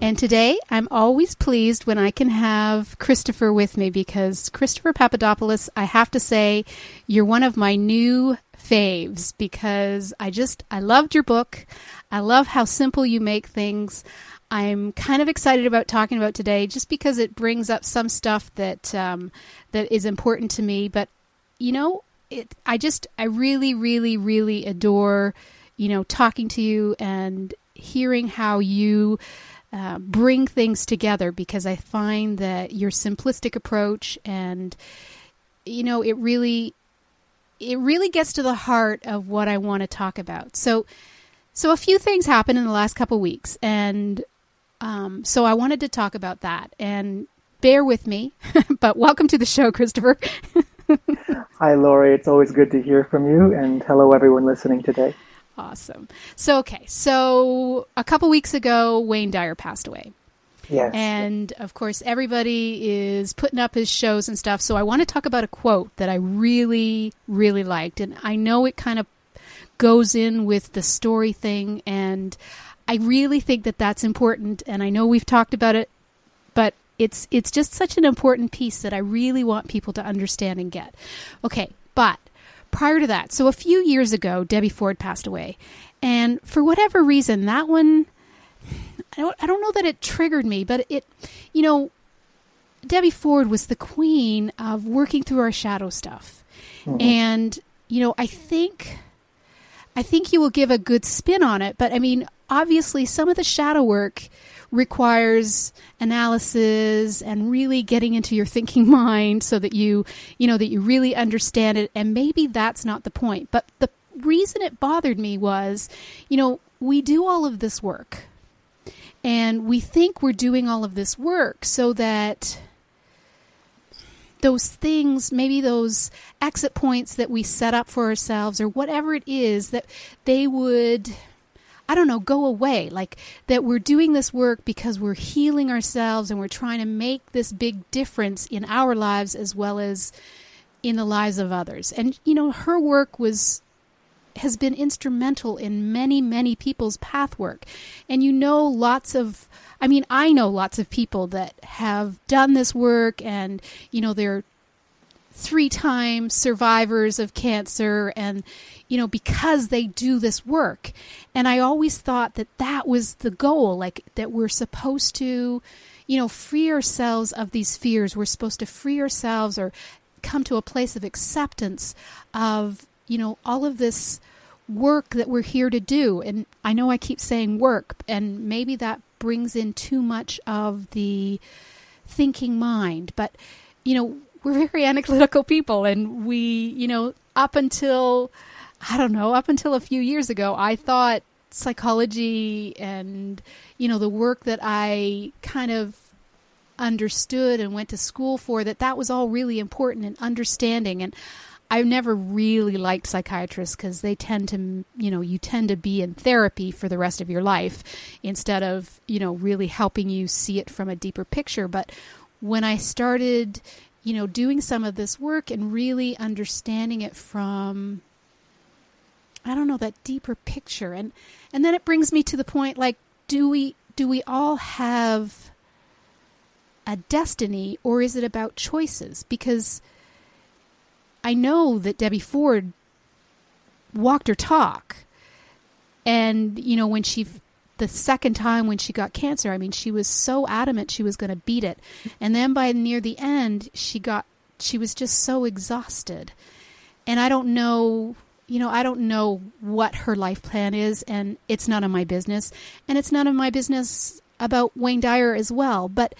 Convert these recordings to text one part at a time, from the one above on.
And today, I'm always pleased when I can have Christopher with me because Christopher Papadopoulos, I have to say, you're one of my new faves because I just, I loved your book. I love how simple you make things. I'm kind of excited about talking about today just because it brings up some stuff that um, that is important to me. But you know, it, I just, I really, really, really adore, you know, talking to you and hearing how you uh, bring things together because I find that your simplistic approach and you know it really it really gets to the heart of what I want to talk about. So so a few things happened in the last couple weeks and um, so I wanted to talk about that and bear with me, but welcome to the show, Christopher. Hi, Laurie. It's always good to hear from you, and hello, everyone listening today. Awesome. So, okay. So, a couple weeks ago, Wayne Dyer passed away. Yes. And of course, everybody is putting up his shows and stuff. So, I want to talk about a quote that I really, really liked. And I know it kind of goes in with the story thing. And I really think that that's important. And I know we've talked about it, but it's it's just such an important piece that I really want people to understand and get. Okay, but prior to that, so a few years ago, Debbie Ford passed away. And for whatever reason, that one, I don't, I don't know that it triggered me, but it, you know, Debbie Ford was the queen of working through our shadow stuff. Mm-hmm. And, you know, I think, I think you will give a good spin on it. But I mean, obviously, some of the shadow work requires analysis and really getting into your thinking mind so that you, you know, that you really understand it. And maybe that's not the point. But the reason it bothered me was, you know, we do all of this work and we think we're doing all of this work so that those things, maybe those exit points that we set up for ourselves or whatever it is, that they would I don't know, go away. Like that we're doing this work because we're healing ourselves and we're trying to make this big difference in our lives as well as in the lives of others. And you know, her work was has been instrumental in many, many people's path work. And you know lots of I mean, I know lots of people that have done this work and you know, they're three time survivors of cancer and you know because they do this work. And i always thought that that was the goal like that we're supposed to you know free ourselves of these fears. We're supposed to free ourselves or come to a place of acceptance of you know all of this work that we're here to do. And i know i keep saying work and maybe that brings in too much of the thinking mind. But you know we're very analytical people and we you know up until i don't know up until a few years ago i thought psychology and you know the work that i kind of understood and went to school for that that was all really important and understanding and I never really liked psychiatrists because they tend to, you know, you tend to be in therapy for the rest of your life instead of, you know, really helping you see it from a deeper picture. But when I started, you know, doing some of this work and really understanding it from I don't know that deeper picture. And and then it brings me to the point like do we do we all have a destiny or is it about choices? Because I know that Debbie Ford walked her talk. And you know when she the second time when she got cancer, I mean, she was so adamant she was going to beat it. And then by near the end, she got she was just so exhausted. And I don't know, you know, I don't know what her life plan is and it's none of my business. And it's none of my business about Wayne Dyer as well, but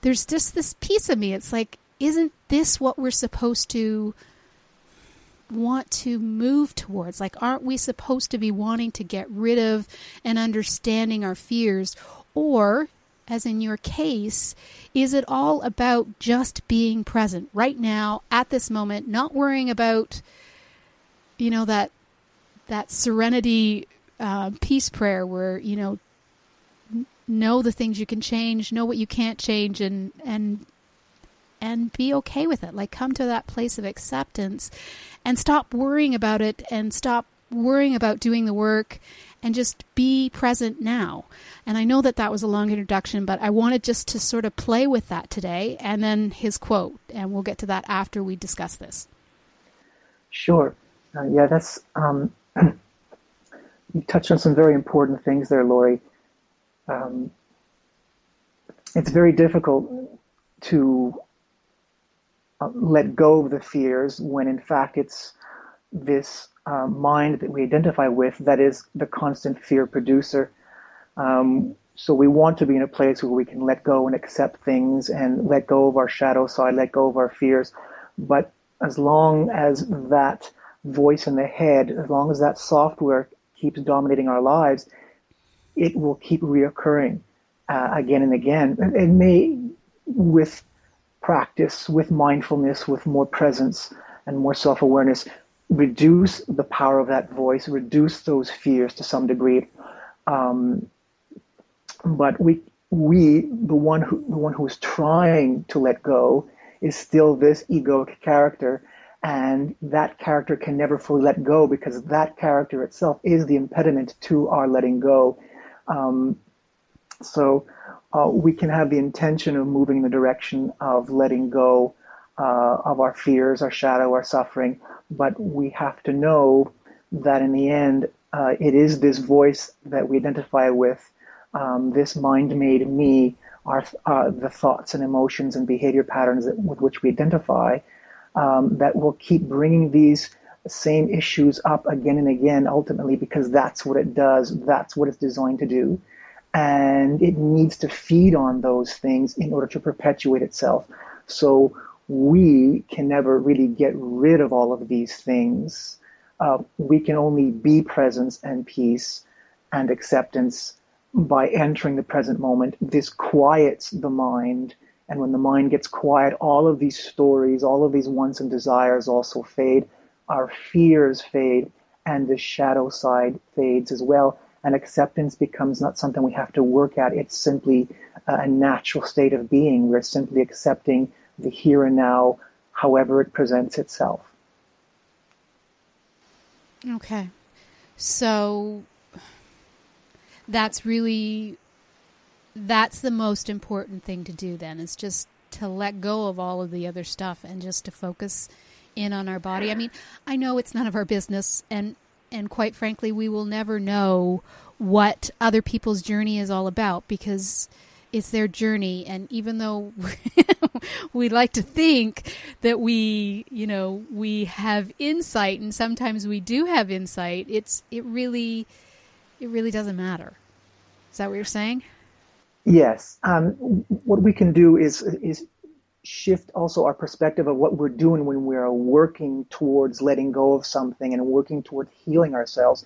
there's just this piece of me. It's like isn't this what we're supposed to want to move towards? Like, aren't we supposed to be wanting to get rid of and understanding our fears? Or as in your case, is it all about just being present right now at this moment, not worrying about, you know, that that serenity uh, peace prayer where you know know the things you can change, know what you can't change, and and and be okay with it. Like come to that place of acceptance, and stop worrying about it, and stop worrying about doing the work, and just be present now. And I know that that was a long introduction, but I wanted just to sort of play with that today, and then his quote, and we'll get to that after we discuss this. Sure. Uh, yeah, that's um, you touched on some very important things there, Laurie um, it's very difficult to uh, let go of the fears when in fact it's this uh, mind that we identify with that is the constant fear producer. Um, so we want to be in a place where we can let go and accept things and let go of our shadow side, let go of our fears. But as long as that voice in the head, as long as that software keeps dominating our lives, it will keep reoccurring uh, again and again. It may, with practice, with mindfulness, with more presence and more self awareness, reduce the power of that voice, reduce those fears to some degree. Um, but we, we, the one who, the one who is trying to let go, is still this egoic character, and that character can never fully let go because that character itself is the impediment to our letting go. Um, so uh, we can have the intention of moving in the direction of letting go uh, of our fears, our shadow, our suffering, but we have to know that in the end, uh, it is this voice that we identify with, um, this mind-made me, our uh, the thoughts and emotions and behavior patterns that, with which we identify, um, that will keep bringing these same issues up again and again ultimately because that's what it does. That's what it's designed to do. And it needs to feed on those things in order to perpetuate itself. So we can never really get rid of all of these things. Uh, we can only be presence and peace and acceptance by entering the present moment. This quiets the mind. And when the mind gets quiet, all of these stories, all of these wants and desires also fade our fears fade and the shadow side fades as well. And acceptance becomes not something we have to work at. It's simply a natural state of being. We're simply accepting the here and now, however it presents itself. Okay. So that's really that's the most important thing to do then is just to let go of all of the other stuff and just to focus in on our body. I mean, I know it's none of our business and and quite frankly, we will never know what other people's journey is all about because it's their journey and even though we like to think that we, you know, we have insight and sometimes we do have insight, it's it really it really doesn't matter. Is that what you're saying? Yes. Um, what we can do is is shift also our perspective of what we're doing when we are working towards letting go of something and working towards healing ourselves.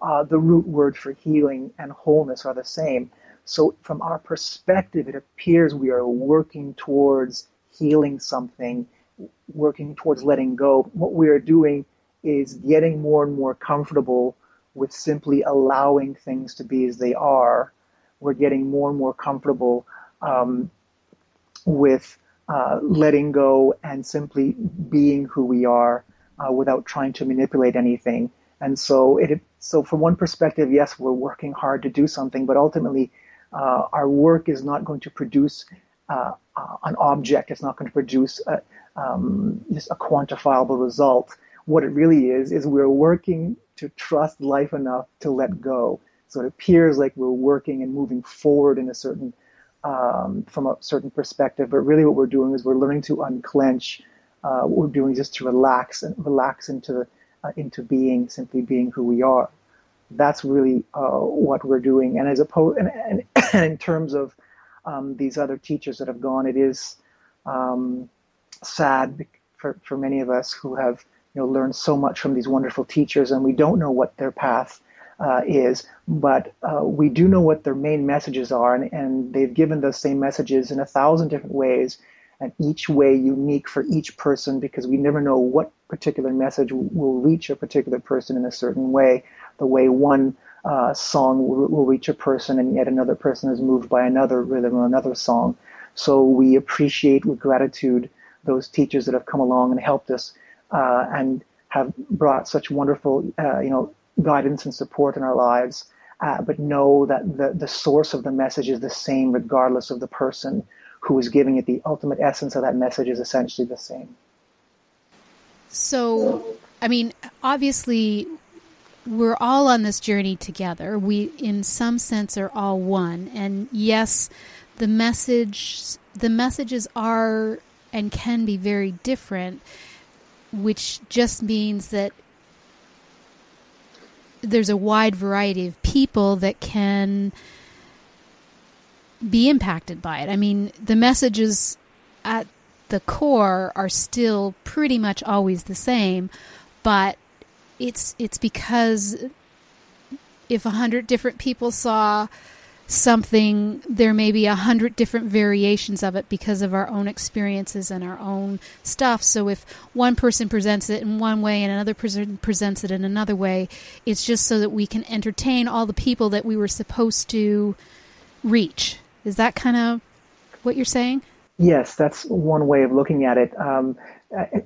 Uh, the root word for healing and wholeness are the same. So, from our perspective, it appears we are working towards healing something, working towards letting go. What we are doing is getting more and more comfortable with simply allowing things to be as they are. We're getting more and more comfortable um, with uh, letting go and simply being who we are uh, without trying to manipulate anything. And so, it, so from one perspective, yes, we're working hard to do something, but ultimately, uh, our work is not going to produce uh, uh, an object. It's not going to produce a, um, just a quantifiable result. What it really is is we're working to trust life enough to let go. So it appears like we're working and moving forward in a certain um, from a certain perspective, but really what we're doing is we're learning to unclench. Uh, what we're doing is just to relax and relax into uh, into being, simply being who we are. That's really uh, what we're doing. And as opposed, and, and, and in terms of um, these other teachers that have gone, it is um, sad for, for many of us who have you know learned so much from these wonderful teachers, and we don't know what their path uh, is, but uh, we do know what their main messages are, and, and they've given those same messages in a thousand different ways, and each way unique for each person because we never know what particular message will reach a particular person in a certain way. The way one uh, song will, will, reach a person, and yet another person is moved by another rhythm or another song. So we appreciate with gratitude those teachers that have come along and helped us uh, and have brought such wonderful, uh, you know, guidance and support in our lives. Uh, but know that the, the source of the message is the same regardless of the person who is giving it. The ultimate essence of that message is essentially the same. So, I mean, obviously, we're all on this journey together. We, in some sense, are all one. And yes, the message, the messages are and can be very different, which just means that there's a wide variety of people that can be impacted by it. I mean, the messages at the core are still pretty much always the same, but it's it's because if a hundred different people saw something, there may be a hundred different variations of it because of our own experiences and our own stuff. So if one person presents it in one way and another person presents it in another way, it's just so that we can entertain all the people that we were supposed to reach. Is that kind of what you're saying? Yes, that's one way of looking at it. Um,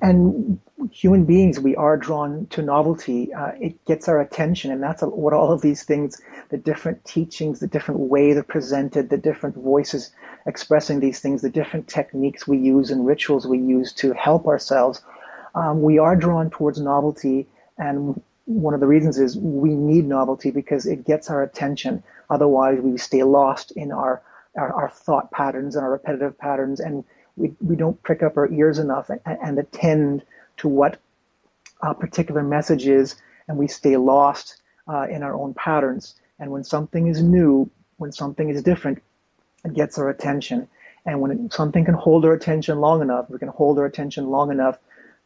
and human beings, we are drawn to novelty. Uh, it gets our attention, and that's what all of these things, the different teachings, the different way they're presented, the different voices expressing these things, the different techniques we use and rituals we use to help ourselves. Um, we are drawn towards novelty, and one of the reasons is we need novelty because it gets our attention. Otherwise, we stay lost in our our, our thought patterns and our repetitive patterns, and we, we don't prick up our ears enough and, and attend to what a particular message is, and we stay lost uh, in our own patterns. And when something is new, when something is different, it gets our attention. And when it, something can hold our attention long enough, we can hold our attention long enough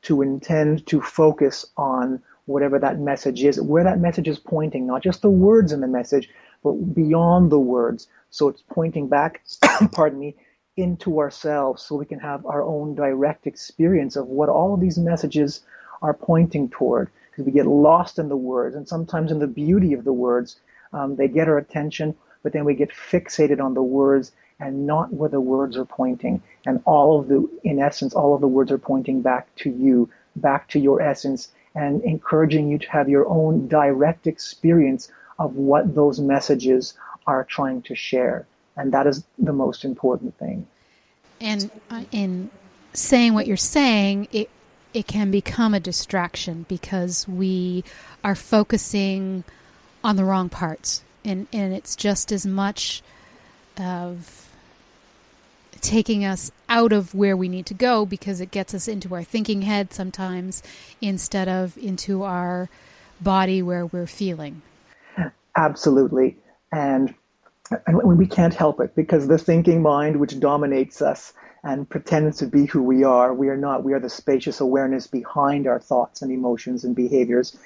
to intend to focus on whatever that message is, where that message is pointing, not just the words in the message, but beyond the words. So it's pointing back, pardon me, into ourselves so we can have our own direct experience of what all of these messages are pointing toward. Because we get lost in the words and sometimes in the beauty of the words. Um, they get our attention, but then we get fixated on the words and not where the words are pointing. And all of the, in essence, all of the words are pointing back to you, back to your essence, and encouraging you to have your own direct experience of what those messages are trying to share. And that is the most important thing. And uh, in saying what you're saying, it it can become a distraction because we are focusing on the wrong parts. And and it's just as much of taking us out of where we need to go because it gets us into our thinking head sometimes instead of into our body where we're feeling. Absolutely. And, and we can't help it because the thinking mind, which dominates us and pretends to be who we are, we are not. We are the spacious awareness behind our thoughts and emotions and behaviors.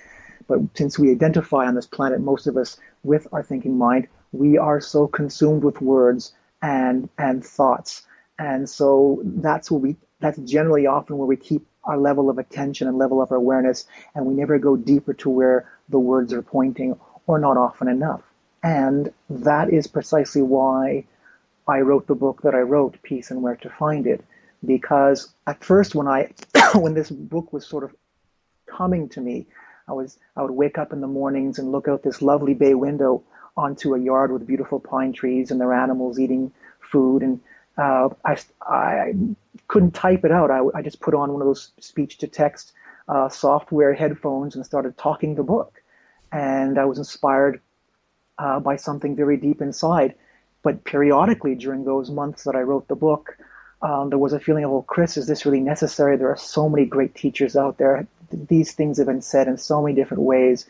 But since we identify on this planet, most of us, with our thinking mind, we are so consumed with words and and thoughts. And so that's where we that's generally often where we keep our level of attention and level of awareness, and we never go deeper to where the words are pointing, or not often enough. And that is precisely why I wrote the book that I wrote, Peace and Where to Find It. Because at first, when I, when this book was sort of coming to me, I was, I would wake up in the mornings and look out this lovely bay window onto a yard with beautiful pine trees and their animals eating food. And uh, I, I couldn't type it out. I, I just put on one of those speech to text uh, software headphones and started talking the book. And I was inspired uh, by something very deep inside. But periodically during those months that I wrote the book, um, there was a feeling of, well, Chris, is this really necessary? There are so many great teachers out there. These things have been said in so many different ways.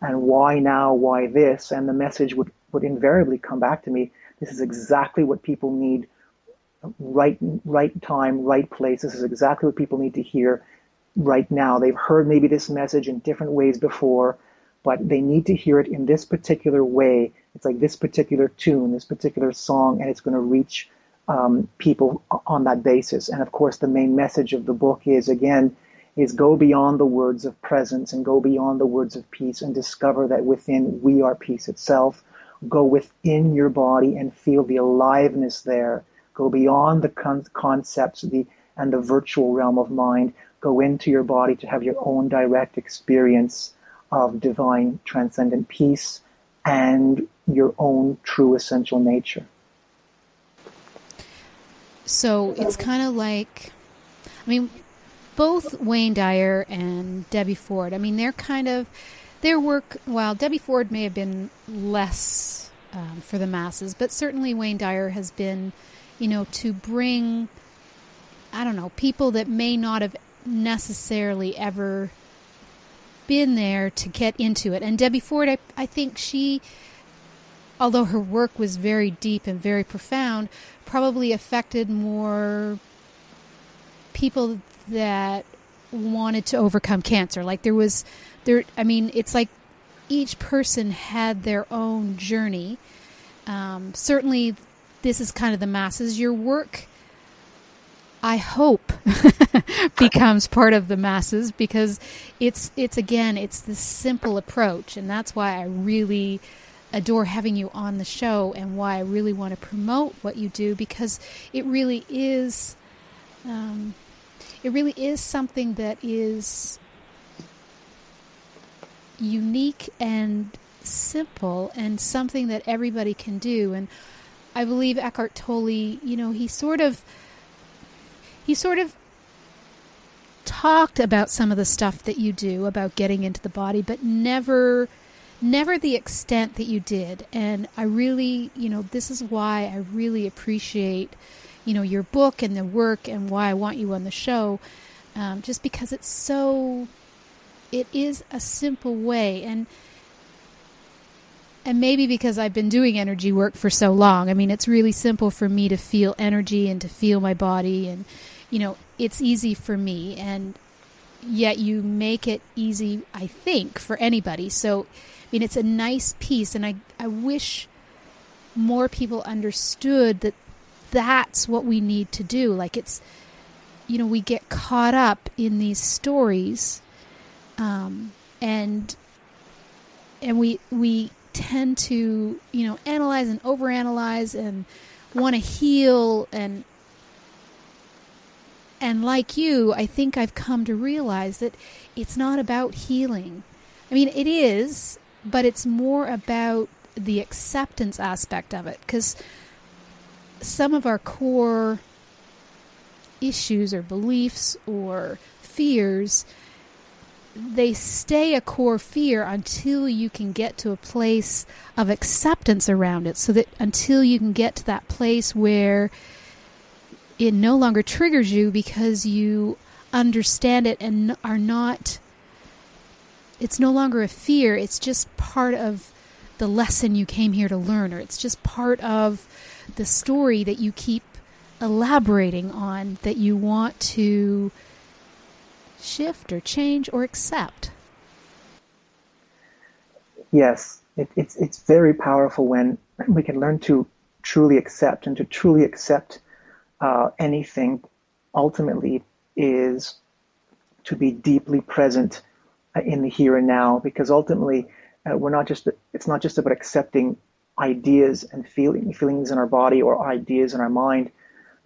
And why now? Why this? And the message would, would invariably come back to me. This is exactly what people need. Right, right time, right place. This is exactly what people need to hear right now. They've heard maybe this message in different ways before, but they need to hear it in this particular way. It's like this particular tune, this particular song, and it's going to reach um, people on that basis. And of course, the main message of the book is again, is go beyond the words of presence and go beyond the words of peace and discover that within we are peace itself. Go within your body and feel the aliveness there. Go beyond the con- concepts the, and the virtual realm of mind. Go into your body to have your own direct experience of divine transcendent peace and your own true essential nature. So it's kind of like, I mean, both Wayne Dyer and Debbie Ford, I mean, they're kind of, their work, while Debbie Ford may have been less um, for the masses, but certainly Wayne Dyer has been, you know, to bring, I don't know, people that may not have necessarily ever been there to get into it. And Debbie Ford, I, I think she, although her work was very deep and very profound, probably affected more people that wanted to overcome cancer. Like there was, there. I mean, it's like each person had their own journey. Um, certainly, this is kind of the masses. Your work I hope becomes part of the masses because it's it's again it's this simple approach. And that's why I really adore having you on the show and why I really want to promote what you do because it really is um, it really is something that is unique and simple and something that everybody can do. And I believe Eckhart Tolle you know he sort of he sort of talked about some of the stuff that you do about getting into the body, but never never the extent that you did. And I really, you know, this is why I really appreciate, you know, your book and the work and why I want you on the show. Um, just because it's so, it is a simple way. And, and maybe because I've been doing energy work for so long, I mean, it's really simple for me to feel energy and to feel my body and, you know, it's easy for me, and yet you make it easy, I think, for anybody. So, I mean, it's a nice piece, and I, I wish more people understood that that's what we need to do. Like, it's, you know, we get caught up in these stories, um, and and we we tend to you know analyze and overanalyze and want to heal and and like you, I think I've come to realize that it's not about healing. I mean, it is, but it's more about the acceptance aspect of it because some of our core issues or beliefs or fears they stay a core fear until you can get to a place of acceptance around it so that until you can get to that place where it no longer triggers you because you understand it and are not it's no longer a fear. It's just part of the lesson you came here to learn or it's just part of the story that you keep elaborating on that you want to shift or change or accept. Yes it, it's it's very powerful when we can learn to truly accept and to truly accept uh, anything ultimately is to be deeply present uh, in the here and now because ultimately uh, we're not just it's not just about accepting ideas and feeling feelings in our body or ideas in our mind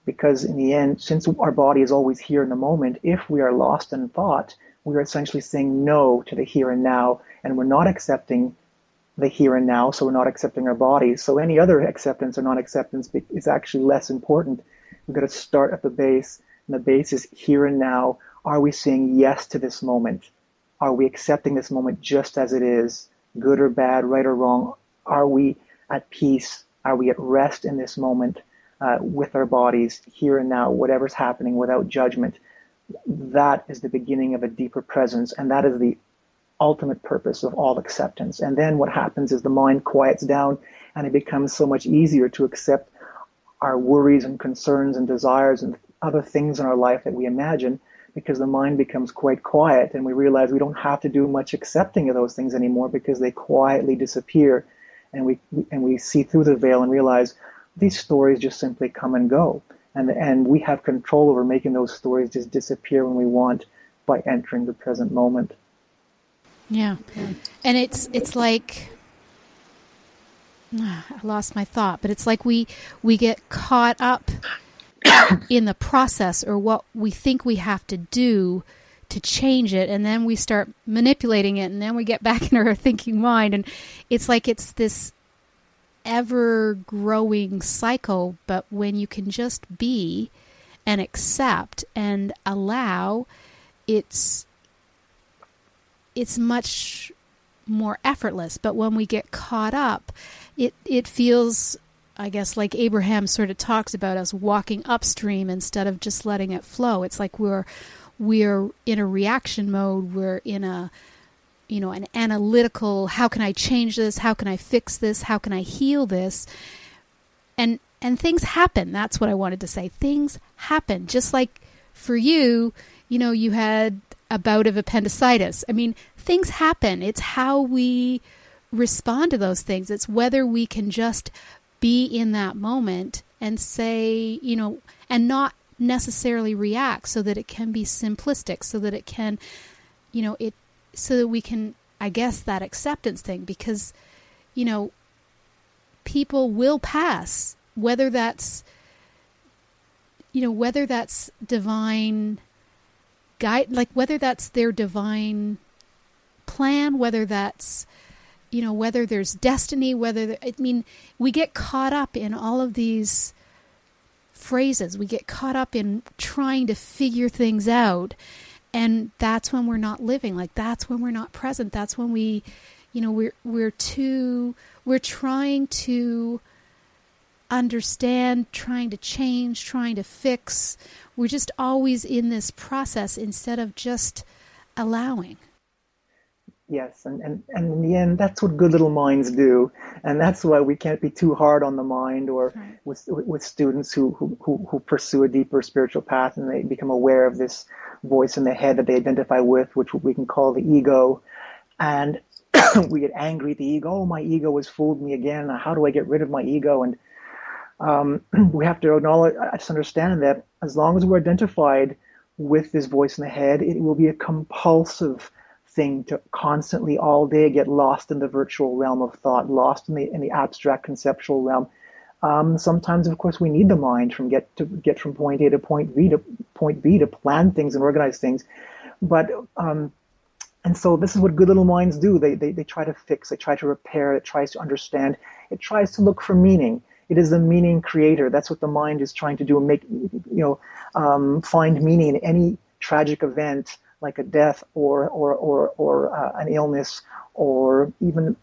because in the end since our body is always here in the moment if we are lost in thought we are essentially saying no to the here and now and we're not accepting the here and now so we're not accepting our bodies. So any other acceptance or non acceptance is actually less important We've got to start at the base, and the base is here and now. Are we saying yes to this moment? Are we accepting this moment just as it is, good or bad, right or wrong? Are we at peace? Are we at rest in this moment uh, with our bodies, here and now, whatever's happening without judgment? That is the beginning of a deeper presence, and that is the ultimate purpose of all acceptance. And then what happens is the mind quiets down and it becomes so much easier to accept our worries and concerns and desires and other things in our life that we imagine because the mind becomes quite quiet and we realize we don't have to do much accepting of those things anymore because they quietly disappear. And we and we see through the veil and realize these stories just simply come and go. And and we have control over making those stories just disappear when we want by entering the present moment. Yeah. And it's it's like I lost my thought but it's like we we get caught up in the process or what we think we have to do to change it and then we start manipulating it and then we get back in our thinking mind and it's like it's this ever growing cycle but when you can just be and accept and allow it's it's much more effortless but when we get caught up it it feels I guess, like Abraham sort of talks about us walking upstream instead of just letting it flow. It's like we're we're in a reaction mode. We're in a you know an analytical. How can I change this? How can I fix this? How can I heal this? And and things happen. That's what I wanted to say. Things happen. Just like for you, you know, you had a bout of appendicitis. I mean, things happen. It's how we respond to those things. It's whether we can just be in that moment and say, you know, and not necessarily react so that it can be simplistic, so that it can, you know, it, so that we can, I guess, that acceptance thing, because, you know, people will pass, whether that's, you know, whether that's divine guide, like whether that's their divine plan, whether that's, you know whether there's destiny whether i mean we get caught up in all of these phrases. We get caught up in trying to figure things out. And that's when we're not living. Like that's when we're not present. That's when we you know we're we're too we're trying to understand trying to change trying to fix. We're just always in this process instead of just allowing Yes, and, and, and in the end, that's what good little minds do, and that's why we can't be too hard on the mind or right. with with students who, who who pursue a deeper spiritual path and they become aware of this voice in the head that they identify with, which we can call the ego, and we get angry at the ego. Oh, my ego has fooled me again. How do I get rid of my ego? And um, we have to acknowledge, just understand that as long as we're identified with this voice in the head, it will be a compulsive thing to constantly all day get lost in the virtual realm of thought, lost in the in the abstract conceptual realm. Um, sometimes, of course, we need the mind from get to get from point A to point B to point B to plan things and organize things. But um, and so this is what good little minds do. They, they they try to fix, they try to repair, it tries to understand, it tries to look for meaning. It is the meaning creator. That's what the mind is trying to do. Make you know um, find meaning in any tragic event like a death or or or, or uh, an illness or even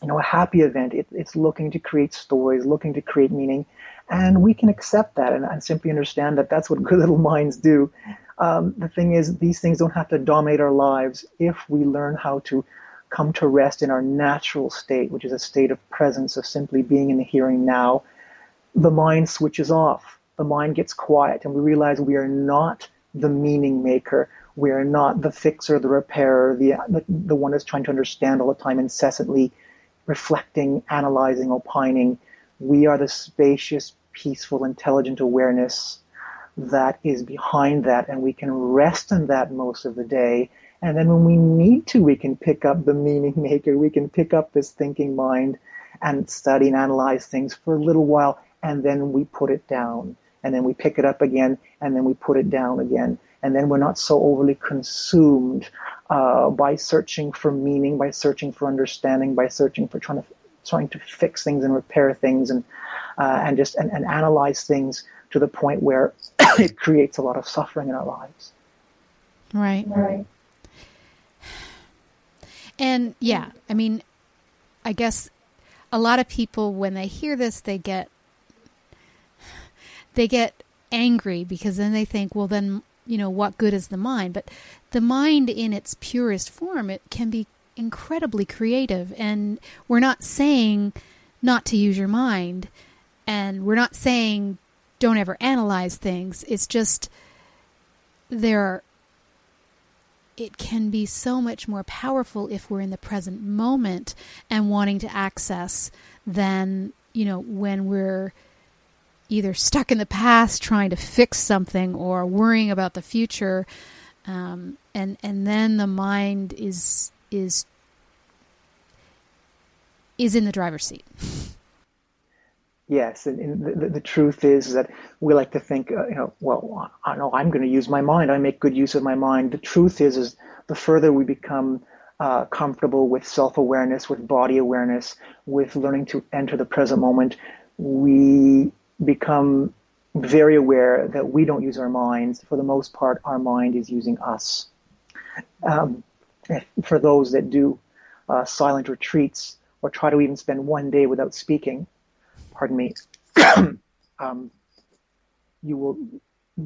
you know a happy event. It, it's looking to create stories looking to create meaning. And we can accept that and, and simply understand that that's what good little minds do. Um, the thing is these things don't have to dominate our lives if we learn how to come to rest in our natural state which is a state of presence of simply being in the hearing now. The mind switches off. The mind gets quiet and we realize we are not the meaning maker we're not the fixer, the repairer, the, the, the one that's trying to understand all the time, incessantly reflecting, analyzing, opining. We are the spacious, peaceful, intelligent awareness that is behind that, and we can rest in that most of the day. And then when we need to, we can pick up the meaning maker, we can pick up this thinking mind and study and analyze things for a little while, and then we put it down. And then we pick it up again, and then we put it down again and then we're not so overly consumed uh, by searching for meaning, by searching for understanding, by searching for trying to trying to fix things and repair things and uh, and just and, and analyze things to the point where it creates a lot of suffering in our lives. Right. Right. And yeah, I mean, I guess a lot of people when they hear this, they get they get angry because then they think, well, then you know, what good is the mind? But the mind in its purest form, it can be incredibly creative. And we're not saying not to use your mind, and we're not saying don't ever analyze things. It's just there are it can be so much more powerful if we're in the present moment and wanting to access than, you know, when we're either stuck in the past trying to fix something or worrying about the future. Um, and and then the mind is is is in the driver's seat. Yes, and, and the, the, truth is that we like to think, uh, you know, well, I know I'm going to use my mind. I make good use of my mind. The truth is, is the further we become uh, comfortable with self-awareness, with body awareness, with learning to enter the present moment, we become very aware that we don't use our minds. For the most part, our mind is using us. Um, for those that do uh, silent retreats or try to even spend one day without speaking, pardon me, um, you will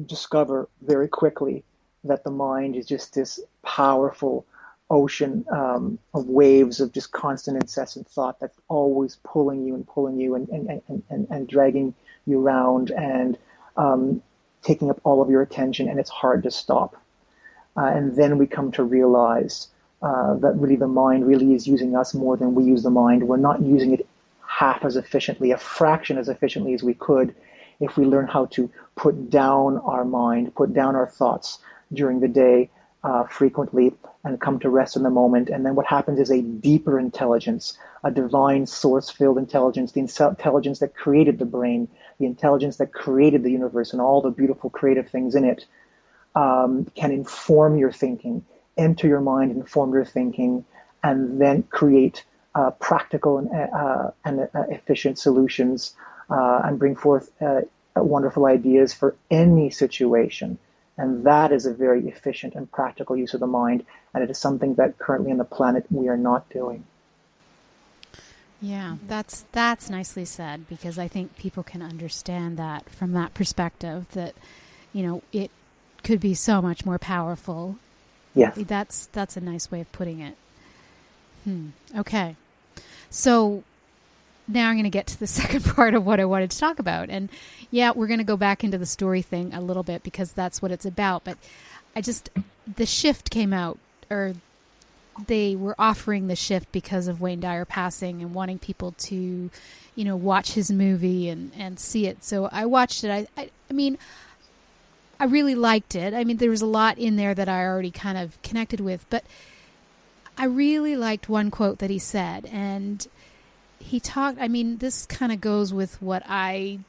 discover very quickly that the mind is just this powerful ocean um, of waves of just constant incessant thought that's always pulling you and pulling you and, and, and, and, and dragging you around and um, taking up all of your attention and it's hard to stop. Uh, and then we come to realize uh, that really the mind really is using us more than we use the mind. We're not using it half as efficiently, a fraction as efficiently as we could if we learn how to put down our mind, put down our thoughts during the day uh, frequently and come to rest in the moment. And then what happens is a deeper intelligence, a divine source filled intelligence, the intelligence that created the brain, the intelligence that created the universe and all the beautiful creative things in it, um, can inform your thinking, enter your mind, inform your thinking, and then create uh, practical and, uh, and uh, efficient solutions uh, and bring forth uh, wonderful ideas for any situation. And that is a very efficient and practical use of the mind. And it is something that currently on the planet we are not doing. Yeah, that's that's nicely said because I think people can understand that from that perspective that you know it could be so much more powerful. Yeah. That's that's a nice way of putting it. Hmm. Okay. So now I'm going to get to the second part of what I wanted to talk about. And yeah, we're going to go back into the story thing a little bit because that's what it's about. But I just, the shift came out, or they were offering the shift because of Wayne Dyer passing and wanting people to, you know, watch his movie and, and see it. So I watched it. I, I, I mean, I really liked it. I mean, there was a lot in there that I already kind of connected with, but I really liked one quote that he said, and he talked. I mean, this kind of goes with what I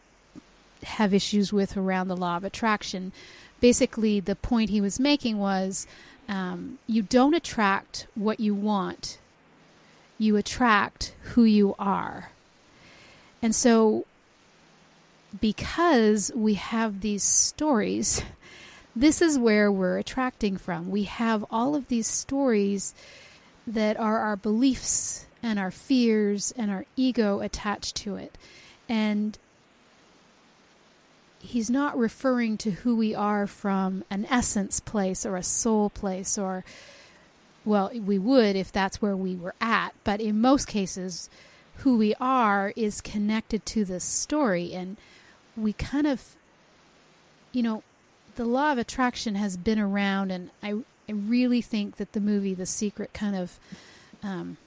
have issues with around the law of attraction. Basically, the point he was making was um, you don't attract what you want, you attract who you are. And so, because we have these stories, this is where we're attracting from. We have all of these stories that are our beliefs and our fears and our ego attached to it. And he's not referring to who we are from an essence place or a soul place or well we would if that's where we were at. But in most cases who we are is connected to this story. And we kind of you know the law of attraction has been around. And i I really think that the movie The Secret kind of um,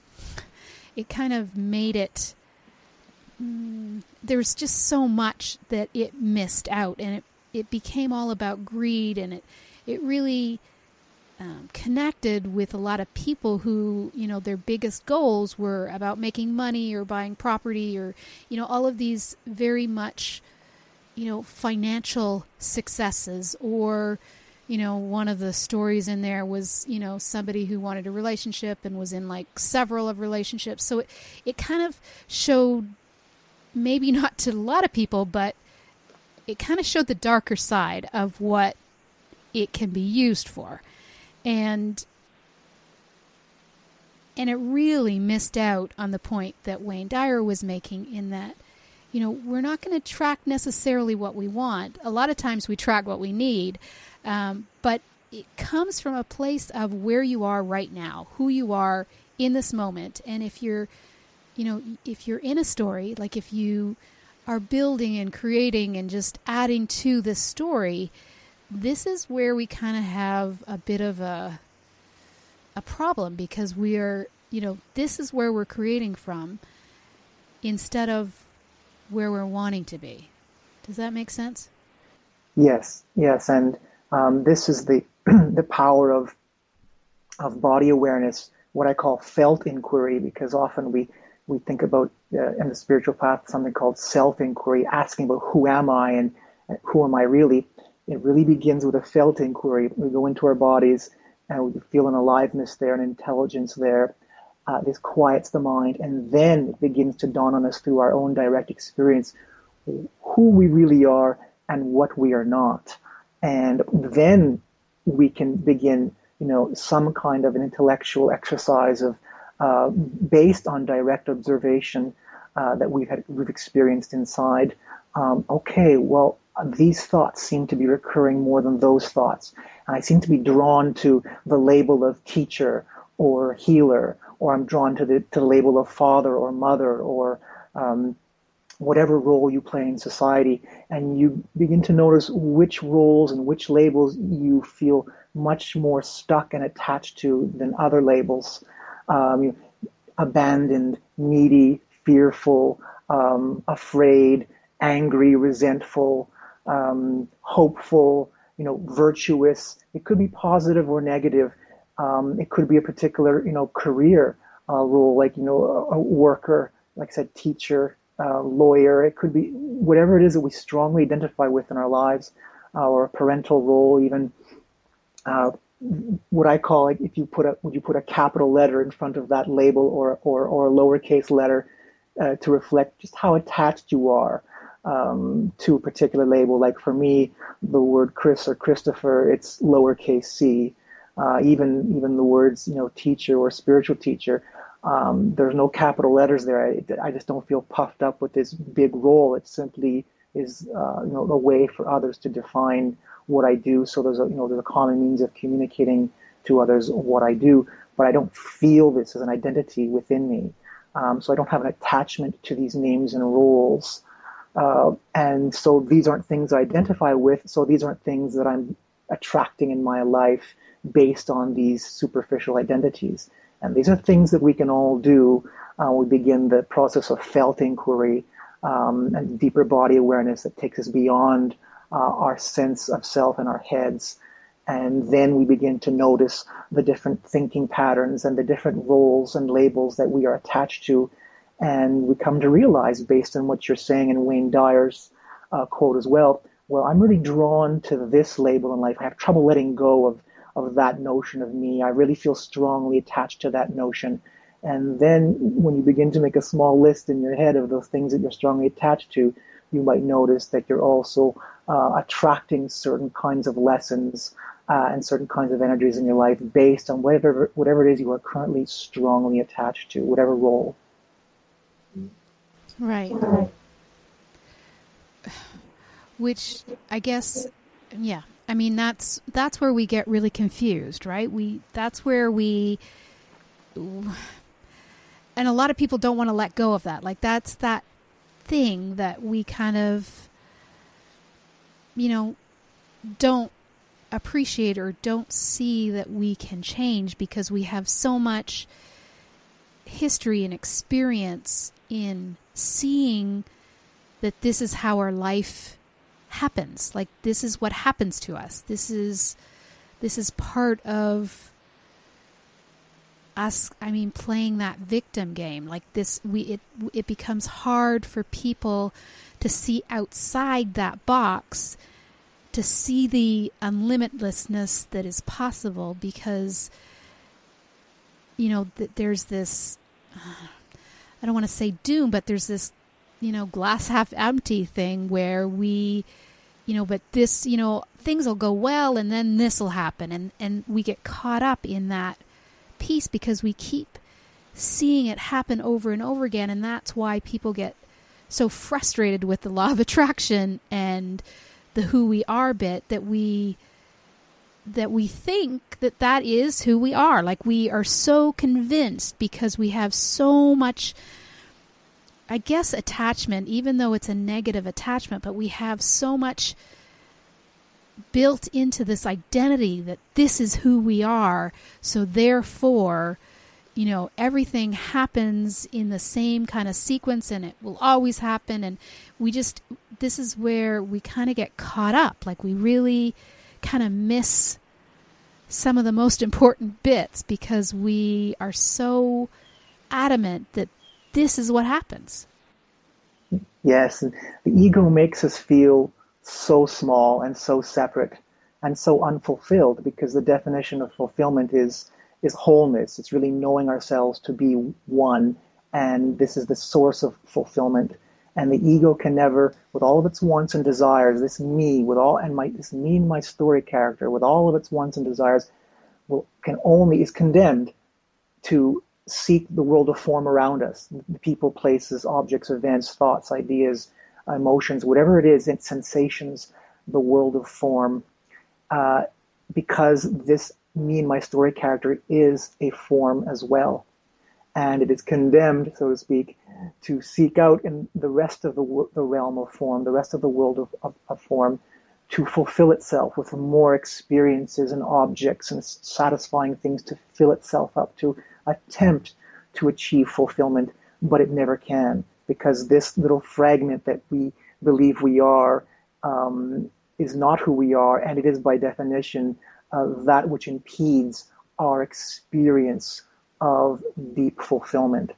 it kind of made it there's just so much that it missed out and it it became all about greed and it it really um, connected with a lot of people who you know their biggest goals were about making money or buying property or you know all of these very much you know financial successes or you know, one of the stories in there was, you know, somebody who wanted a relationship and was in like several of relationships. So it, it kind of showed, maybe not to a lot of people, but it kind of showed the darker side of what it can be used for. And and it really missed out on the point that Wayne Dyer was making in that you know, we're not going to track necessarily what we want. A lot of times we track what we need, um, but it comes from a place of where you are right now, who you are in this moment. And if you're, you know, if you're in a story, like if you are building and creating and just adding to the story, this is where we kind of have a bit of a a problem because we are, you know, this is where we're creating from instead of where we're wanting to be. Does that make sense? Yes, yes, and um, this is the the power of of body awareness, what I call felt inquiry, because often we we think about uh, in the spiritual path something called self inquiry, asking about who am I and, and who am I really. It really begins with a felt inquiry. We go into our bodies and we feel an aliveness there, an intelligence there. Uh, this quiets the mind, and then it begins to dawn on us through our own direct experience who we really are and what we are not. And then we can begin, you know, some kind of an intellectual exercise of uh, based on direct observation uh, that we've had, we've experienced inside. Um, okay, well, these thoughts seem to be recurring more than those thoughts. And I seem to be drawn to the label of teacher or healer, or I'm drawn to the, to the label of father or mother or um, whatever role you play in society, and you begin to notice which roles and which labels you feel much more stuck and attached to than other labels. Um, abandoned, needy, fearful, um, afraid, angry, resentful, um, hopeful, you know, virtuous. It could be positive or negative. Um, it could be a particular, you know, career uh, role, like you know, a, a worker, like I said, teacher, uh, lawyer. It could be whatever it is that we strongly identify with in our lives, a parental role, even. Uh, what I call like if you put a would you put a capital letter in front of that label or or, or a lowercase letter uh, to reflect just how attached you are um, to a particular label. Like for me, the word Chris or Christopher, it's lowercase c. Uh, even even the words you know teacher or spiritual teacher, um, there's no capital letters there. I, I, just don't feel puffed up with this big role. It simply is uh, you know a way for others to define what I do. So there's a you know there's a common means of communicating to others what I do, but I don't feel this as an identity within me. Um, so I don't have an attachment to these names and roles. Uh, and so these aren't things I identify with. So these aren't things that I'm attracting in my life based on these superficial identities. And these are things that we can all do. Uh, we begin the process of felt inquiry um, and deeper body awareness that takes us beyond uh, our sense of self in our heads. And then we begin to notice the different thinking patterns and the different roles and labels that we are attached to. And we come to realize, based on what you're saying in Wayne Dyer's uh, quote as well, well, I'm really drawn to this label in life. I have trouble letting go of of that notion of me. I really feel strongly attached to that notion. And then when you begin to make a small list in your head of those things that you're strongly attached to, you might notice that you're also uh, attracting certain kinds of lessons uh, and certain kinds of energies in your life based on whatever whatever it is you are currently strongly attached to, whatever role. Right. Which I guess, yeah, I mean that's that's where we get really confused, right? We that's where we and a lot of people don't want to let go of that. Like that's that thing that we kind of you know don't appreciate or don't see that we can change because we have so much history and experience in seeing that this is how our life happens. Like this is what happens to us. This is this is part of us I mean playing that victim game. Like this we it it becomes hard for people to see outside that box to see the unlimitlessness that is possible because you know that there's this I don't want to say doom but there's this you know glass half empty thing where we you know, but this, you know, things will go well and then this will happen. And, and we get caught up in that piece because we keep seeing it happen over and over again. And that's why people get so frustrated with the law of attraction and the who we are bit that we that we think that that is who we are like we are so convinced because we have so much I guess attachment, even though it's a negative attachment, but we have so much built into this identity that this is who we are. So therefore, you know, everything happens in the same kind of sequence and it will always happen. And we just, this is where we kind of get caught up. Like we really kind of miss some of the most important bits because we are so adamant that this is what happens. Yes, the ego makes us feel so small and so separate and so unfulfilled because the definition of fulfillment is is wholeness. It's really knowing ourselves to be one, and this is the source of fulfillment. And the ego can never, with all of its wants and desires, this me, with all and my this me and my story character, with all of its wants and desires, will can only is condemned to seek the world of form around us, people, places, objects, events, thoughts, ideas, emotions, whatever it is, it's sensations, the world of form, uh, because this me and my story character is a form as well. And it is condemned, so to speak, to seek out in the rest of the, the realm of form, the rest of the world of, of, of form, to fulfill itself with more experiences and objects and satisfying things to fill itself up, to attempt to achieve fulfillment, but it never can because this little fragment that we believe we are um, is not who we are, and it is by definition uh, that which impedes our experience of deep fulfillment.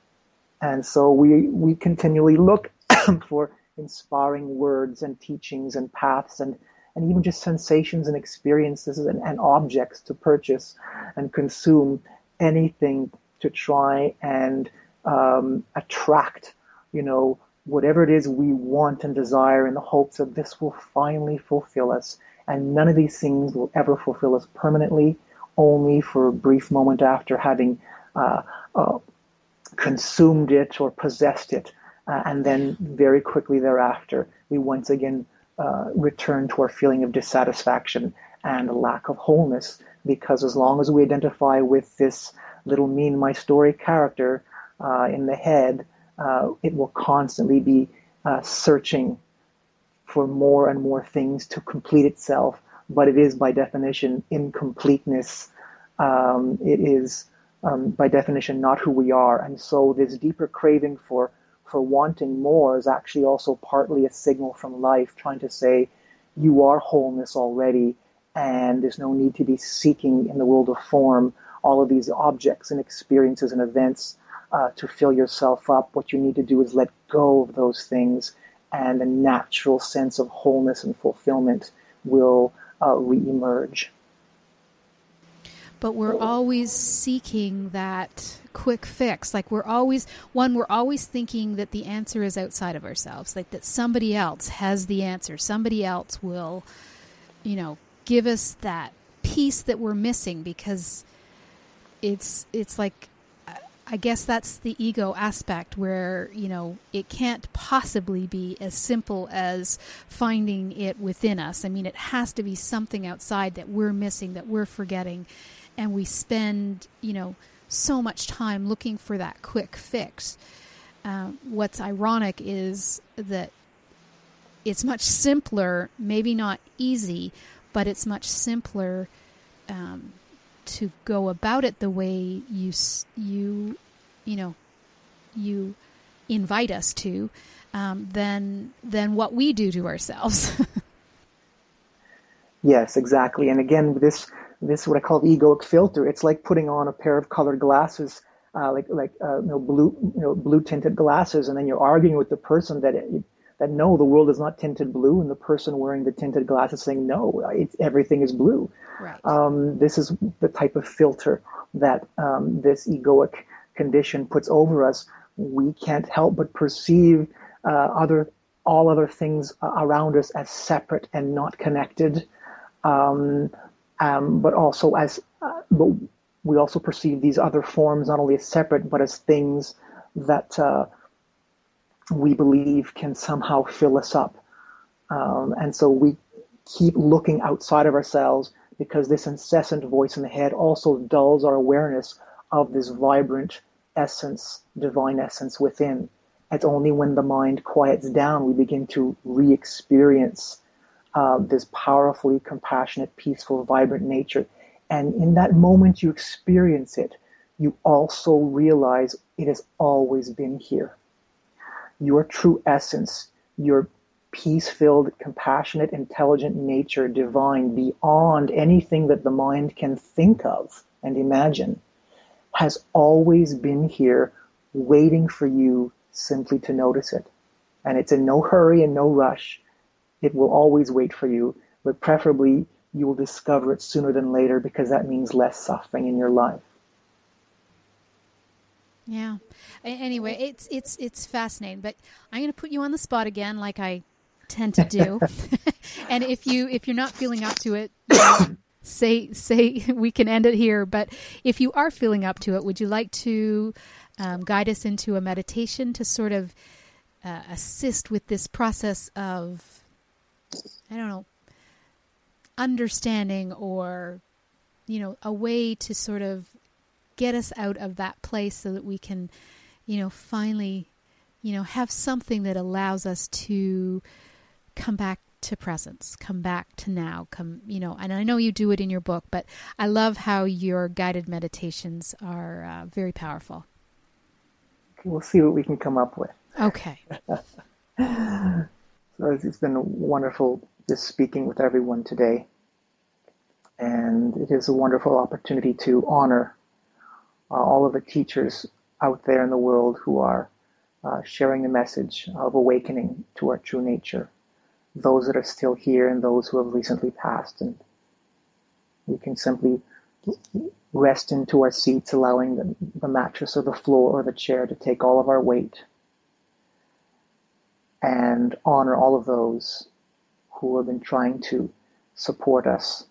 And so we we continually look for inspiring words and teachings and paths and and even just sensations and experiences and, and objects to purchase and consume anything to try and um, attract, you know, whatever it is we want and desire in the hopes that this will finally fulfill us. And none of these things will ever fulfill us permanently, only for a brief moment after having uh, uh, consumed it or possessed it. Uh, and then very quickly thereafter, we once again uh, return to our feeling of dissatisfaction and lack of wholeness. Because as long as we identify with this little me in my story character uh, in the head, uh, it will constantly be uh, searching for more and more things to complete itself. But it is by definition incompleteness. Um, it is um, by definition not who we are, and so this deeper craving for for wanting more is actually also partly a signal from life, trying to say you are wholeness already, and there's no need to be seeking in the world of form all of these objects and experiences and events uh, to fill yourself up. What you need to do is let go of those things, and a natural sense of wholeness and fulfillment will uh, reemerge. But we're always seeking that quick fix. Like we're always, one, we're always thinking that the answer is outside of ourselves, like that somebody else has the answer. Somebody else will, you know, give us that piece that we're missing because it's it's like I guess that's the ego aspect where, you know, it can't possibly be as simple as finding it within us. I mean, it has to be something outside that we're missing, that we're forgetting. And we spend, you know, so much time looking for that quick fix. Uh, what's ironic is that it's much simpler, maybe not easy, but it's much simpler um, to go about it the way you you you know you invite us to um, than than what we do to ourselves. yes, exactly. And again, this this what I call the egoic filter. It's like putting on a pair of colored glasses, uh, like like uh, you know blue you know blue tinted glasses, and then you're arguing with the person that it, that no, the world is not tinted blue, and the person wearing the tinted glasses saying no, everything is blue. Right. Um, this is the type of filter that um, this egoic condition puts over us. We can't help but perceive uh, other all other things around us as separate and not connected, um, um but also as uh, but we also perceive these other forms not only as separate but as things that uh, we believe can somehow fill us up. Um, and so we keep looking outside of ourselves because this incessant voice in the head also dulls our awareness of this vibrant essence, divine essence within. It's only when the mind quiets down we begin to re experience uh, this powerfully compassionate, peaceful, vibrant nature. And in that moment you experience it, you also realize it has always been here. Your true essence, your peace filled, compassionate, intelligent nature, divine, beyond anything that the mind can think of and imagine, has always been here waiting for you simply to notice it. And it's in no hurry and no rush. It will always wait for you, but preferably you will discover it sooner than later because that means less suffering in your life. Yeah. Anyway, it's it's it's fascinating, but I'm going to put you on the spot again like I tend to do. and if you if you're not feeling up to it, say say we can end it here, but if you are feeling up to it, would you like to um, guide us into a meditation to sort of uh, assist with this process of, I don't know, understanding or, you know, a way to sort of get us out of that place so that we can, you know, finally, you know, have something that allows us to come back to presence, come back to now, come, you know, and I know you do it in your book, but I love how your guided meditations are uh, very powerful we'll see what we can come up with. Okay. so it's been wonderful just speaking with everyone today. And it is a wonderful opportunity to honor uh, all of the teachers out there in the world who are uh, sharing the message of awakening to our true nature. Those that are still here and those who have recently passed. And we can simply rest into our seats, allowing the, the mattress or the floor or the chair to take all of our weight, and honor all of those who have been trying to support us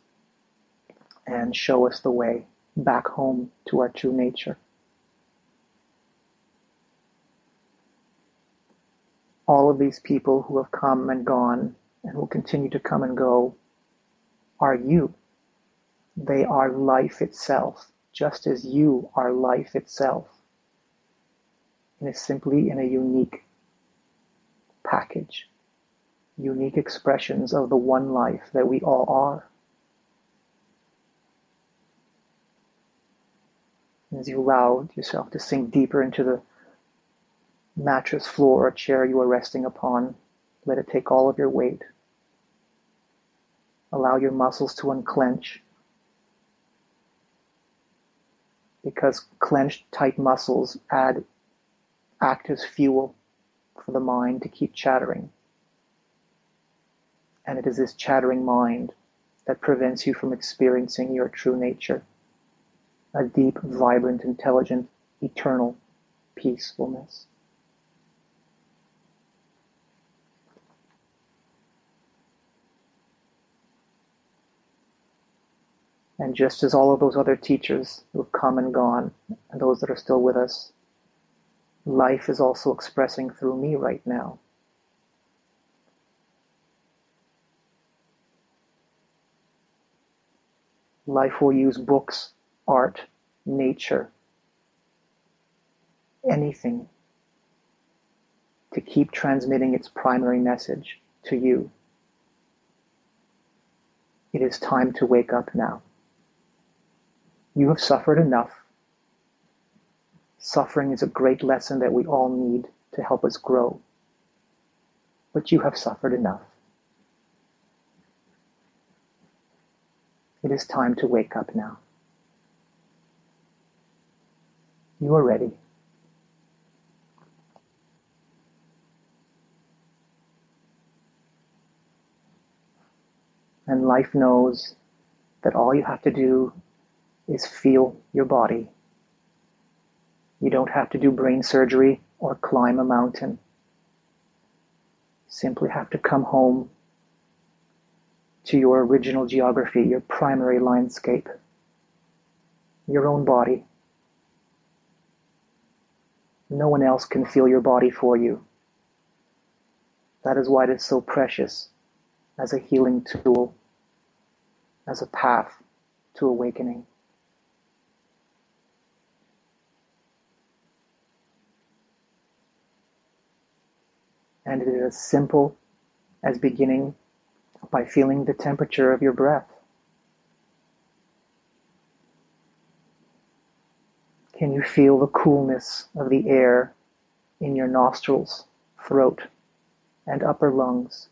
and show us the way back home to our true nature. All of these people who have come and gone and will continue to come and go are you. They are life itself, just as you are life itself. And it's simply in a unique package, unique expressions of the one life that we all are. As you allow yourself to sink deeper into the mattress, floor, or chair you are resting upon, let it take all of your weight. Allow your muscles to unclench because clenched tight muscles add act as fuel for the mind to keep chattering. And it is this chattering mind that prevents you from experiencing your true nature, a deep, vibrant, intelligent, eternal peacefulness. And just as all of those other teachers who have come and gone, and those that are still with us, life is also expressing through me right now. Life will use books, art, nature, anything to keep transmitting its primary message to you. It is time to wake up now. You have suffered enough. Suffering is a great lesson that we all need to help us grow. But you have suffered enough. It is time to wake up now. You are ready. And life knows that all you have to do is feel your body. You don't have to do brain surgery or climb a mountain. Simply have to come home to your original geography, your primary landscape, your own body. No one else can feel your body for you. That is why it is so precious as a healing tool, as a path to awakening. and it is as simple as beginning by feeling the temperature of your breath. Can you feel the coolness of the air in your nostrils, throat, and upper lungs